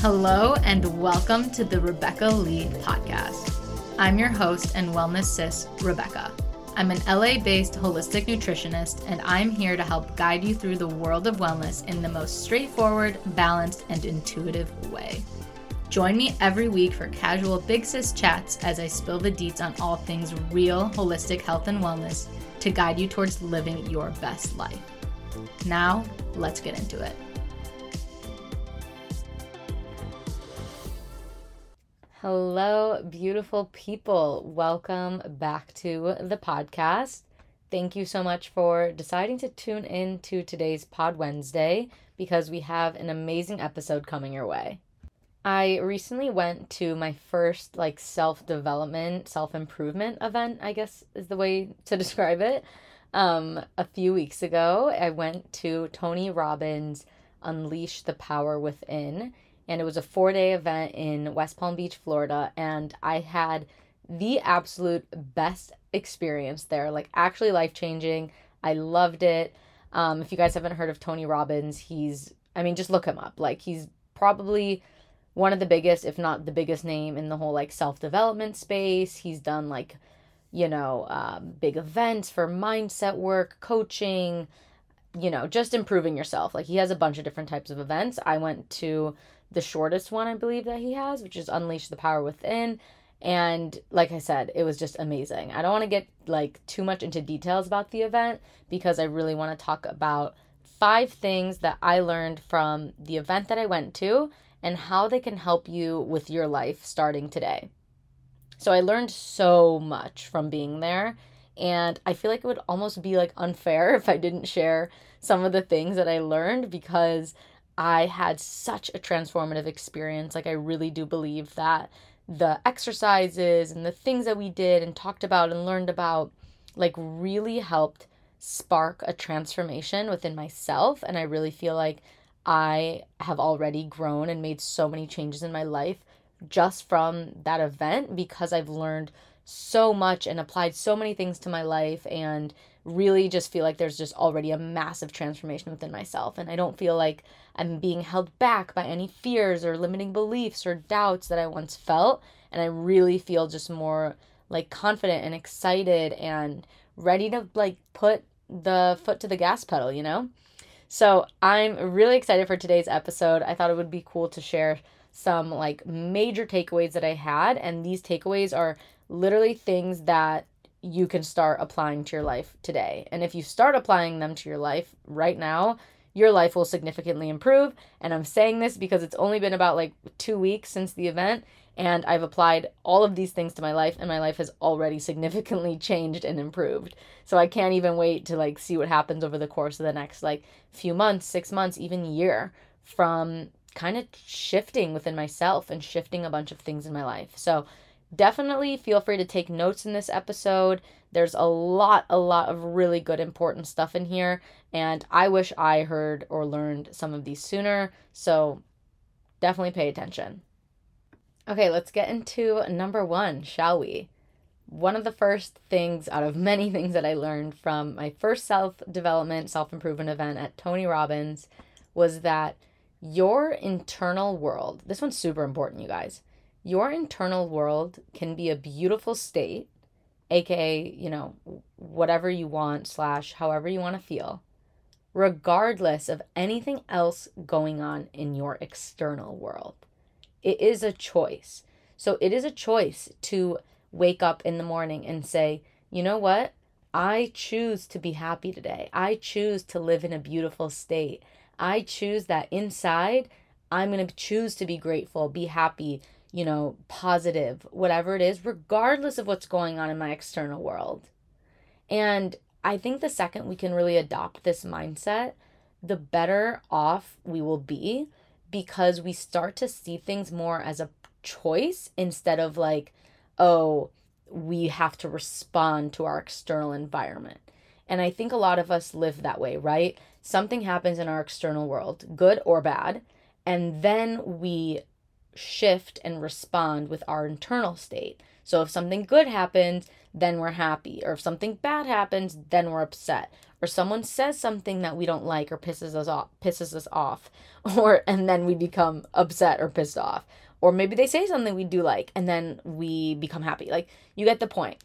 Hello, and welcome to the Rebecca Leigh podcast. I'm your host and wellness sis, Rebecca. I'm an LA based holistic nutritionist, and I'm here to help guide you through the world of wellness in the most straightforward, balanced, and intuitive way. Join me every week for casual Big Sis chats as I spill the deets on all things real, holistic health and wellness to guide you towards living your best life. Now, let's get into it. Hello, beautiful people. Welcome back to the podcast. Thank you so much for deciding to tune in to today's Pod Wednesday because we have an amazing episode coming your way. I recently went to my first like self-development, self-improvement event, I guess is the way to describe it. Um a few weeks ago, I went to Tony Robbins Unleash the Power Within and it was a four day event in West Palm Beach, Florida. And I had the absolute best experience there, like actually life changing. I loved it. Um, if you guys haven't heard of Tony Robbins, he's, I mean, just look him up. Like, he's probably one of the biggest, if not the biggest name in the whole like self development space. He's done like, you know, um, big events for mindset work, coaching, you know, just improving yourself. Like, he has a bunch of different types of events. I went to the shortest one I believe that he has, which is Unleash the Power Within. And like I said, it was just amazing. I don't want to get like too much into details about the event because I really want to talk about five things that I learned from the event that I went to and how they can help you with your life starting today. So I learned so much from being there and I feel like it would almost be like unfair if I didn't share some of the things that I learned because I had such a transformative experience. Like, I really do believe that the exercises and the things that we did and talked about and learned about, like, really helped spark a transformation within myself. And I really feel like I have already grown and made so many changes in my life just from that event because I've learned so much and applied so many things to my life and really just feel like there's just already a massive transformation within myself. And I don't feel like I'm being held back by any fears or limiting beliefs or doubts that I once felt. And I really feel just more like confident and excited and ready to like put the foot to the gas pedal, you know? So I'm really excited for today's episode. I thought it would be cool to share some like major takeaways that I had. And these takeaways are literally things that you can start applying to your life today. And if you start applying them to your life right now, your life will significantly improve. And I'm saying this because it's only been about like two weeks since the event, and I've applied all of these things to my life, and my life has already significantly changed and improved. So I can't even wait to like see what happens over the course of the next like few months, six months, even year from kind of shifting within myself and shifting a bunch of things in my life. So definitely feel free to take notes in this episode. There's a lot, a lot of really good, important stuff in here. And I wish I heard or learned some of these sooner. So definitely pay attention. Okay, let's get into number one, shall we? One of the first things out of many things that I learned from my first self development, self improvement event at Tony Robbins was that your internal world, this one's super important, you guys your internal world can be a beautiful state, aka, you know, whatever you want, slash, however you want to feel, regardless of anything else going on in your external world. It is a choice. So it is a choice to wake up in the morning and say, you know what? I choose to be happy today. I choose to live in a beautiful state. I choose that inside, I'm going to choose to be grateful, be happy, you know, positive, whatever it is, regardless of what's going on in my external world. And I think the second we can really adopt this mindset, the better off we will be because we start to see things more as a choice instead of like, oh, we have to respond to our external environment. And I think a lot of us live that way, right? Something happens in our external world, good or bad, and then we shift and respond with our internal state. So if something good happens, then we're happy. Or if something bad happens, then we're upset. Or someone says something that we don't like or pisses us off, pisses us off. Or and then we become upset or pissed off. Or maybe they say something we do like and then we become happy. Like you get the point.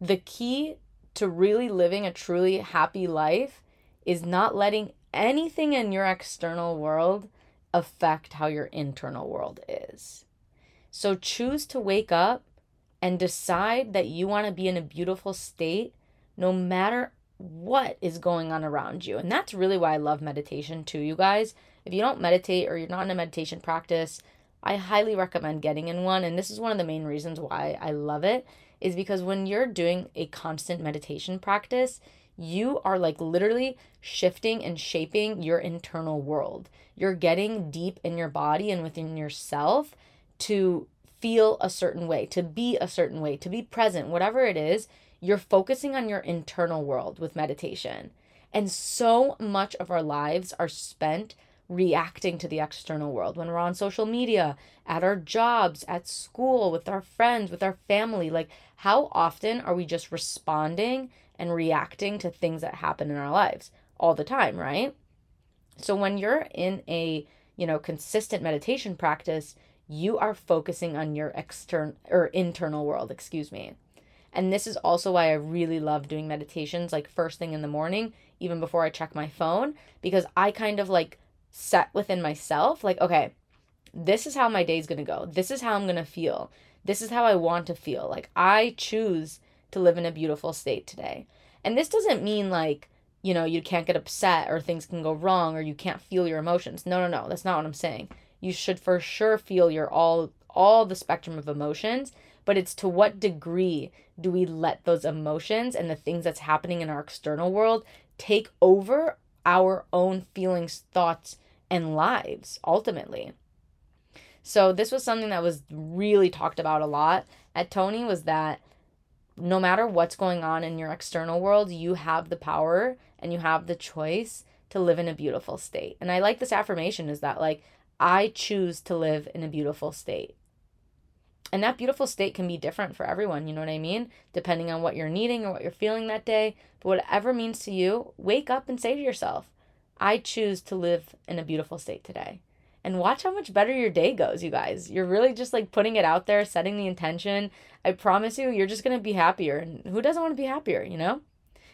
The key to really living a truly happy life is not letting anything in your external world affect how your internal world is. So choose to wake up and decide that you want to be in a beautiful state no matter what is going on around you. And that's really why I love meditation too, you guys. If you don't meditate or you're not in a meditation practice, I highly recommend getting in one. And this is one of the main reasons why I love it is because when you're doing a constant meditation practice, you are like literally shifting and shaping your internal world. You're getting deep in your body and within yourself to feel a certain way, to be a certain way, to be present, whatever it is, you're focusing on your internal world with meditation. And so much of our lives are spent reacting to the external world when we're on social media, at our jobs, at school, with our friends, with our family. Like, how often are we just responding and reacting to things that happen in our lives? All the time, right? So, when you're in a you know consistent meditation practice you are focusing on your external or internal world, excuse me. And this is also why I really love doing meditations like first thing in the morning, even before I check my phone, because I kind of like set within myself, like, okay, this is how my day's gonna go. This is how I'm gonna feel. This is how I want to feel. Like, I choose to live in a beautiful state today. And this doesn't mean like, you know, you can't get upset or things can go wrong or you can't feel your emotions. No, no, no. That's not what I'm saying you should for sure feel your all all the spectrum of emotions but it's to what degree do we let those emotions and the things that's happening in our external world take over our own feelings thoughts and lives ultimately so this was something that was really talked about a lot at tony was that no matter what's going on in your external world you have the power and you have the choice to live in a beautiful state and i like this affirmation is that like I choose to live in a beautiful state. And that beautiful state can be different for everyone, you know what I mean? Depending on what you're needing or what you're feeling that day. But whatever means to you, wake up and say to yourself, I choose to live in a beautiful state today. And watch how much better your day goes, you guys. You're really just like putting it out there, setting the intention. I promise you, you're just going to be happier. And who doesn't want to be happier, you know?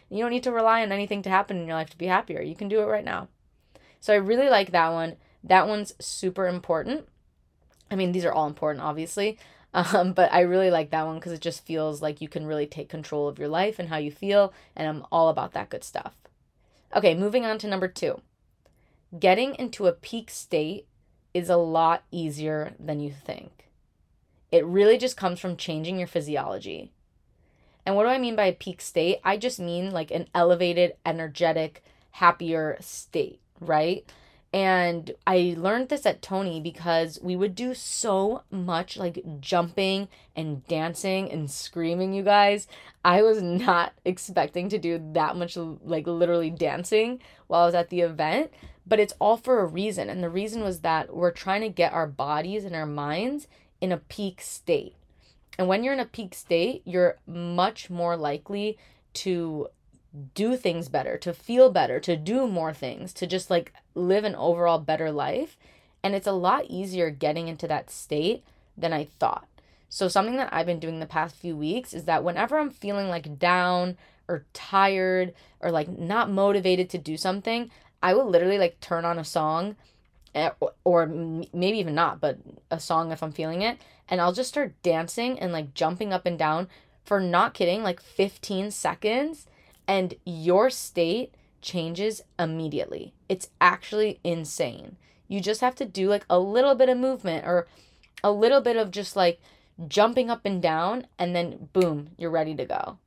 You don't need to rely on anything to happen in your life to be happier. You can do it right now. So I really like that one. That one's super important. I mean, these are all important, obviously. Um, but I really like that one because it just feels like you can really take control of your life and how you feel. And I'm all about that good stuff. Okay, moving on to number two. Getting into a peak state is a lot easier than you think. It really just comes from changing your physiology. And what do I mean by a peak state? I just mean like an elevated, energetic, happier state, right? And I learned this at Tony because we would do so much like jumping and dancing and screaming, you guys. I was not expecting to do that much like literally dancing while I was at the event, but it's all for a reason. And the reason was that we're trying to get our bodies and our minds in a peak state. And when you're in a peak state, you're much more likely to do things better, to feel better, to do more things, to just like live an overall better life. And it's a lot easier getting into that state than I thought. So, something that I've been doing the past few weeks is that whenever I'm feeling like down or tired or like not motivated to do something, I will literally like turn on a song eh, or maybe even not, but a song if I'm feeling it. And I'll just start dancing and like jumping up and down for not kidding, like 15 seconds and your state changes immediately. It's actually insane. You just have to do like a little bit of movement or a little bit of just like jumping up and down and then boom, you're ready to go.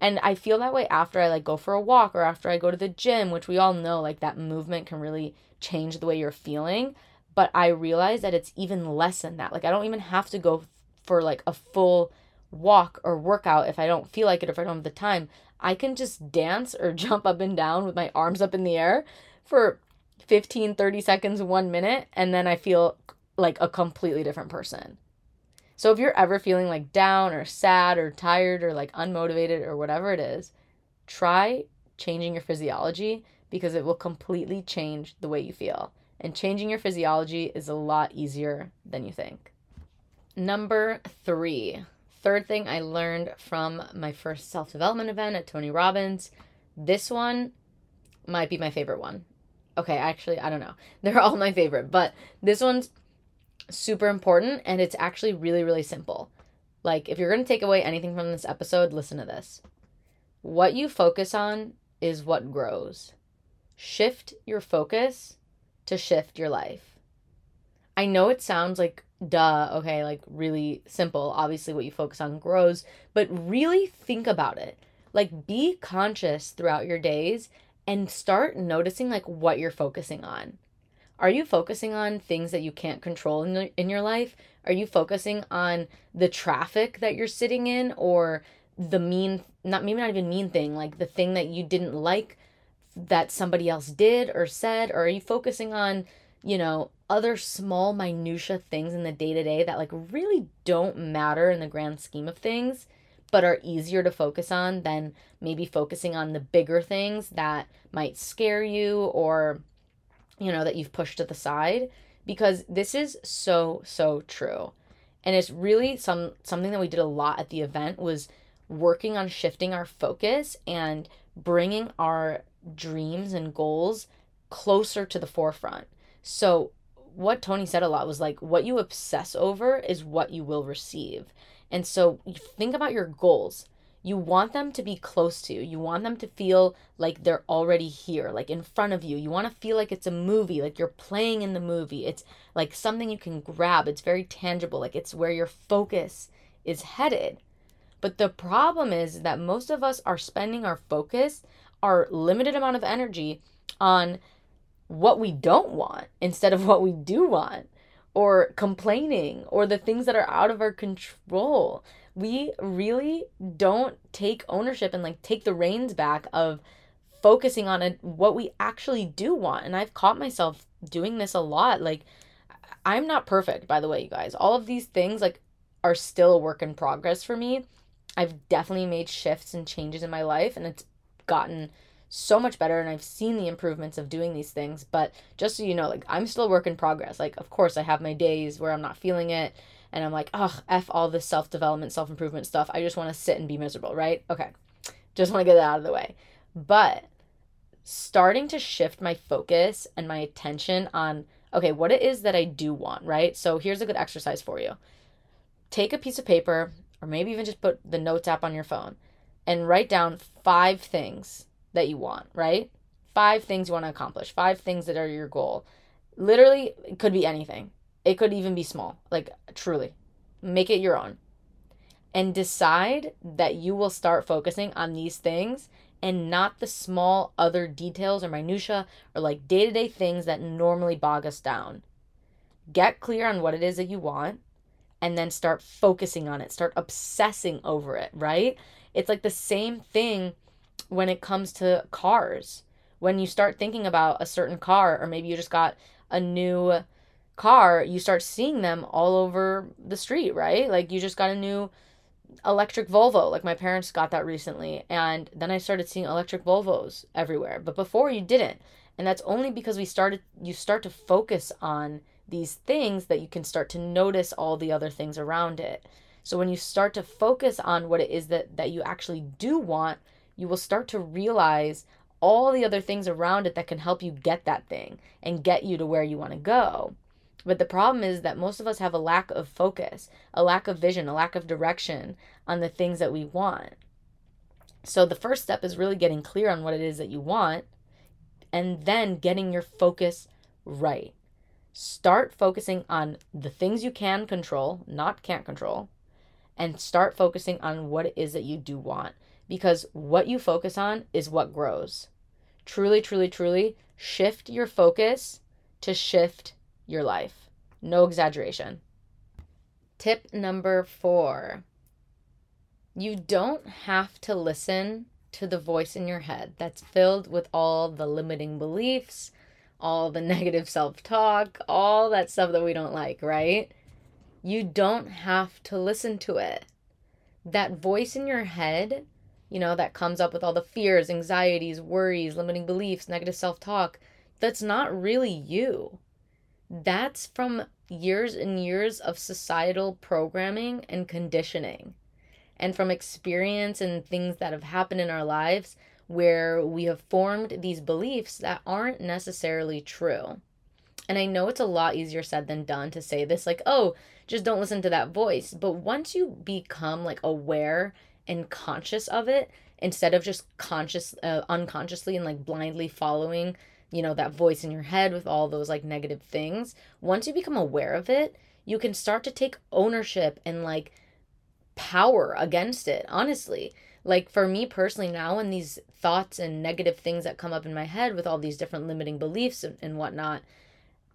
And I feel that way after I like go for a walk or after I go to the gym, which we all know like that movement can really change the way you're feeling, but I realize that it's even less than that. Like I don't even have to go for like a full walk or workout if I don't feel like it if I don't have the time. I can just dance or jump up and down with my arms up in the air for 15, 30 seconds, one minute, and then I feel like a completely different person. So if you're ever feeling like down or sad or tired or like unmotivated or whatever it is, try changing your physiology because it will completely change the way you feel. And changing your physiology is a lot easier than you think. Number three, third thing I learned from my first self development event at Tony Robbins. This one might be my favorite one. Okay, actually, I don't know. They're all my favorite, but this one's super important and it's actually really, really simple. Like, if you're going to take away anything from this episode, listen to this. What you focus on is what grows. Shift your focus to shift your life. I know it sounds like duh, okay, like really simple. Obviously, what you focus on grows, but really think about it. Like, be conscious throughout your days and start noticing like what you're focusing on. Are you focusing on things that you can't control in, the, in your life? Are you focusing on the traffic that you're sitting in or the mean, not maybe not even mean thing, like the thing that you didn't like that somebody else did or said? Or are you focusing on, you know, other small minutia things in the day to day that like really don't matter in the grand scheme of things? but are easier to focus on than maybe focusing on the bigger things that might scare you or you know, that you've pushed to the side because this is so so true. And it's really some something that we did a lot at the event was working on shifting our focus and bringing our dreams and goals closer to the forefront. So what Tony said a lot was like what you obsess over is what you will receive. And so think about your goals you want them to be close to you. You want them to feel like they're already here, like in front of you. You want to feel like it's a movie, like you're playing in the movie. It's like something you can grab. It's very tangible, like it's where your focus is headed. But the problem is that most of us are spending our focus, our limited amount of energy on what we don't want instead of what we do want, or complaining, or the things that are out of our control we really don't take ownership and like take the reins back of focusing on a, what we actually do want. And I've caught myself doing this a lot. Like, I'm not perfect, by the way, you guys. All of these things, like, are still a work in progress for me. I've definitely made shifts and changes in my life, and it's gotten so much better and I've seen the improvements of doing these things. But just so you know, like I'm still a work in progress. Like of course I have my days where I'm not feeling it and I'm like, ugh, F all this self development, self improvement stuff. I just want to sit and be miserable, right? Okay. Just want to get that out of the way. But starting to shift my focus and my attention on, okay, what it is that I do want, right? So here's a good exercise for you take a piece of paper, or maybe even just put the notes app on your phone and write down five things that you want, right? Five things you want to accomplish, five things that are your goal. Literally, it could be anything. It could even be small, like truly. Make it your own. And decide that you will start focusing on these things and not the small other details or minutia or like day-to-day things that normally bog us down. Get clear on what it is that you want and then start focusing on it. Start obsessing over it, right? It's like the same thing when it comes to cars. When you start thinking about a certain car or maybe you just got a new car, you start seeing them all over the street, right? Like you just got a new electric Volvo. Like my parents got that recently. And then I started seeing electric Volvos everywhere. But before you didn't. And that's only because we started you start to focus on these things that you can start to notice all the other things around it. So when you start to focus on what it is that that you actually do want, you will start to realize all the other things around it that can help you get that thing and get you to where you want to go. But the problem is that most of us have a lack of focus, a lack of vision, a lack of direction on the things that we want. So the first step is really getting clear on what it is that you want and then getting your focus right. Start focusing on the things you can control, not can't control, and start focusing on what it is that you do want because what you focus on is what grows. Truly, truly, truly shift your focus to shift your life. No exaggeration. Tip number four you don't have to listen to the voice in your head that's filled with all the limiting beliefs, all the negative self talk, all that stuff that we don't like, right? You don't have to listen to it. That voice in your head, you know, that comes up with all the fears, anxieties, worries, limiting beliefs, negative self talk, that's not really you. That's from years and years of societal programming and conditioning, and from experience and things that have happened in our lives where we have formed these beliefs that aren't necessarily true. And I know it's a lot easier said than done to say this, like, oh, just don't listen to that voice. But once you become like aware and conscious of it, instead of just conscious, uh, unconsciously and like blindly following, you know, that voice in your head with all those like negative things, once you become aware of it, you can start to take ownership and like power against it, honestly. Like for me personally, now when these thoughts and negative things that come up in my head with all these different limiting beliefs and, and whatnot,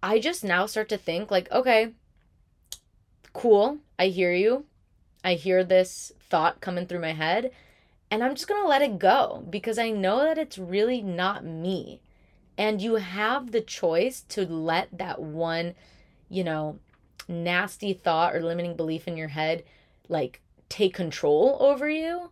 I just now start to think like, okay, cool, I hear you. I hear this thought coming through my head, and I'm just to let it go because I know that it's really not me. And you have the choice to let that one, you know, nasty thought or limiting belief in your head like take control over you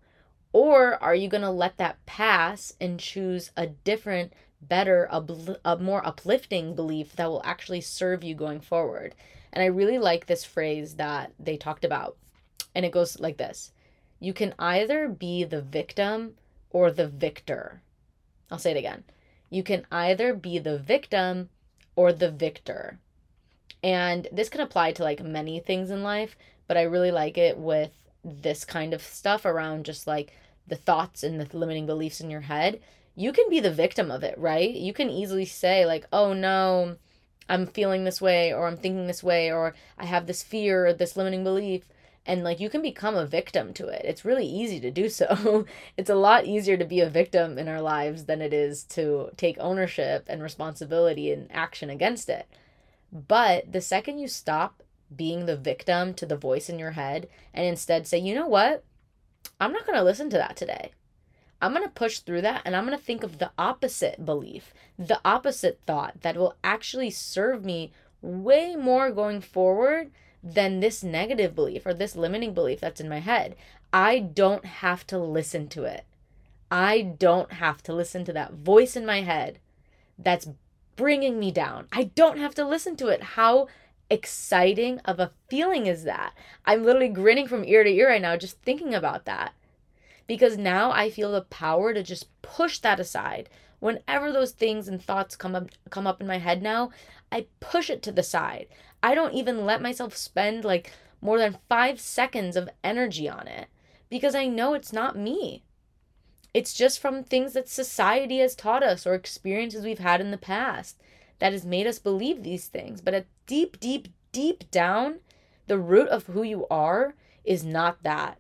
or are you going to let that pass and choose a different better, a, a more uplifting belief that will actually serve you going forward. And I really like this phrase that they talked about. And it goes like this You can either be the victim or the victor. I'll say it again. You can either be the victim or the victor. And this can apply to like many things in life, but I really like it with this kind of stuff around just like the thoughts and the limiting beliefs in your head you can be the victim of it, right? You can easily say, like, oh no, I'm feeling this way, or I'm thinking this way, or I have this fear, or this limiting belief. And like you can become a victim to it. It's really easy to do so. it's a lot easier to be a victim in our lives than it is to take ownership and responsibility and action against it. But the second you stop being the victim to the voice in your head and instead say, you know what? I'm not going to listen to that today. I'm going to push through that and I'm going to think of the opposite belief, the opposite thought that will actually serve me way more going forward than this negative belief or this limiting belief that's in my head. I don't have to listen to it. I don't have to listen to that voice in my head that's bringing me down. I don't have to listen to it. How exciting of a feeling is that? I'm literally grinning from ear to ear right now just thinking about that because now I feel the power to just push that aside. Whenever those things and thoughts come up come up in my head now, I push it to the side. I don't even let myself spend like more than 5 seconds of energy on it because I know it's not me. It's just from things that society has taught us or experiences we've had in the past that has made us believe these things. But at deep, deep, deep down, the root of who you are is not that.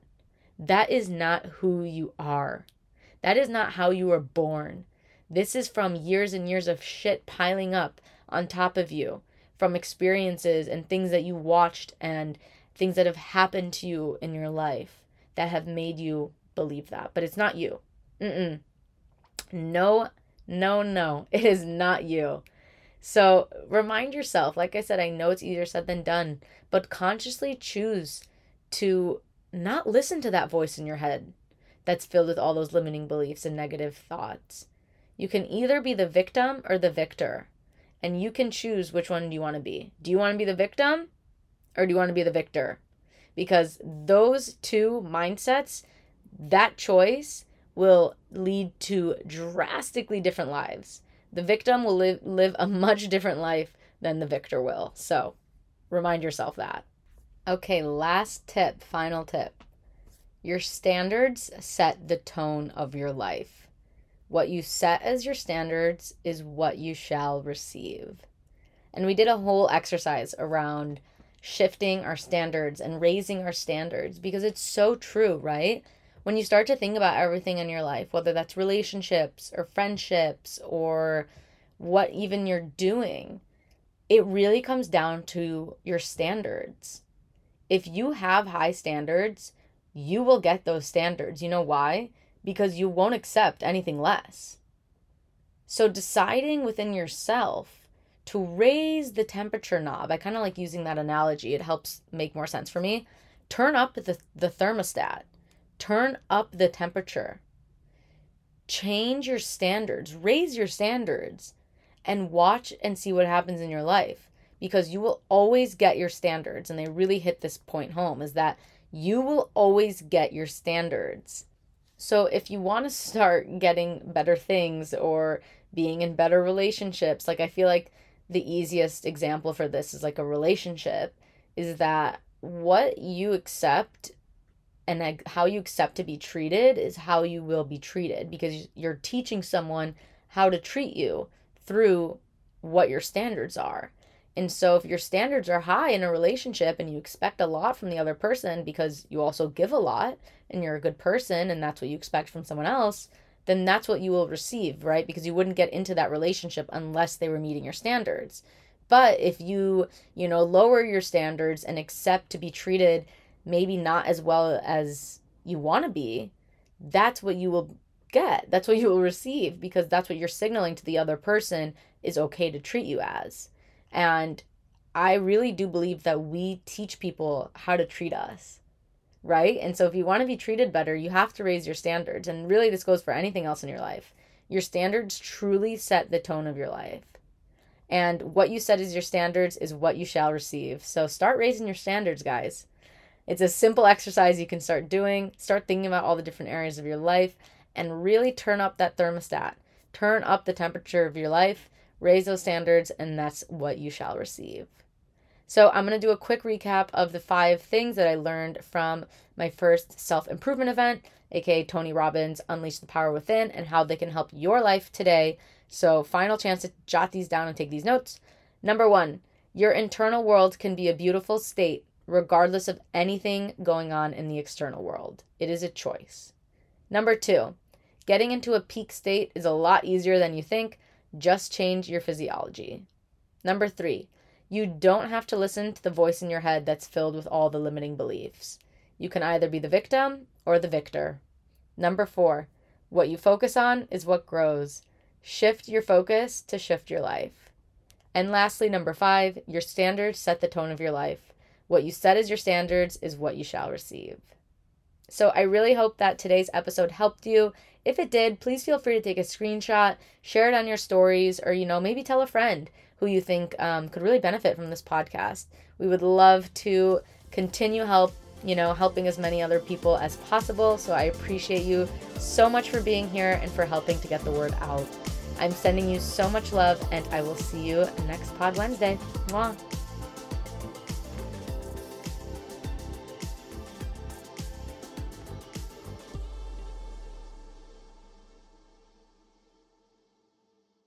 That is not who you are. That is not how you were born. This is from years and years of shit piling up on top of you, from experiences and things that you watched and things that have happened to you in your life that have made you believe that. But it's not you. Mm-mm. No, no, no. It is not you. So remind yourself, like I said, I know it's easier said than done, but consciously choose to not listen to that voice in your head that's filled with all those limiting beliefs and negative thoughts. You can either be the victim or the victor, and you can choose which one do you want to be. Do you want to be the victim or do you want to be the victor? Because those two mindsets, that choice will lead to drastically different lives. The victim will live live a much different life than the victor will. So, remind yourself that. Okay, last tip, final tip. Your standards set the tone of your life. What you set as your standards is what you shall receive. And we did a whole exercise around shifting our standards and raising our standards because it's so true, right? When you start to think about everything in your life, whether that's relationships or friendships or what even you're doing, it really comes down to your standards if you have high standards, you will get those standards. You know why? Because you won't accept anything less. So, deciding within yourself to raise the temperature knob. I kind of like using that analogy. It helps make more sense for me. Turn up the, the thermostat, turn up the temperature, change your standards, raise your standards, and watch and see what happens in your life because you will always get your standards. And they really hit this point home is that you will always get your standards. So if you want to start getting better things or being in better relationships, like I feel like the easiest example for this is like a relationship is that what you accept and how you accept to be treated is how you will be treated because you're teaching someone how to treat you through what your standards are. And so if your standards are high in a relationship and you expect a lot from the other person because you also give a lot and you're a good person and that's what you expect from someone else, then that's what you will receive, right? Because you wouldn't get into that relationship unless they were meeting your standards. But if you, you know, lower your standards and accept to be treated maybe not as well as you want to be, that's what you will get. That's what you will receive because that's what you're signaling to the other person is okay to treat you as. And I really do believe that we teach people how to treat us right? And so if you want to be treated better, you have to raise your standards. And really, this goes for anything else in your life. Your standards truly set the tone of your life. And what you set as your standards is what you shall receive. So start raising your standards, guys. It's a simple exercise you can start doing. Start thinking about all the different areas of your life and really turn up that thermostat. Turn up the temperature of your life, raise those standards, and that's what you shall receive. So, I'm going to do a quick recap of the five things that I learned from my first self improvement event, aka Tony Robbins Unleash the Power Within, and how they can help your life today. So, final chance to jot these down and take these notes. Number one, your internal world can be a beautiful state regardless of anything going on in the external world. It is a choice. Number two, getting into a peak state is a lot easier than you think. Just change your physiology. Number three, you don't have to listen to the voice in your head that's filled with all the limiting beliefs. You can either be the victim or the victor. Number four, what you focus on is what grows. Shift your focus to shift your life. And lastly, number five, your standards set the tone of your life. What you set as your standards is what you shall receive. So I really hope that today's episode helped you. If it did, please feel free to take a screenshot, share it on your stories, or, you know, maybe tell a friend who you think um, could really benefit from this podcast. We would love to continue help, you know, helping as many other people as possible. So I appreciate you so much for being here and for helping to get the word out. I'm sending you so much love, and I will see you next Pod Wednesday. Mwah.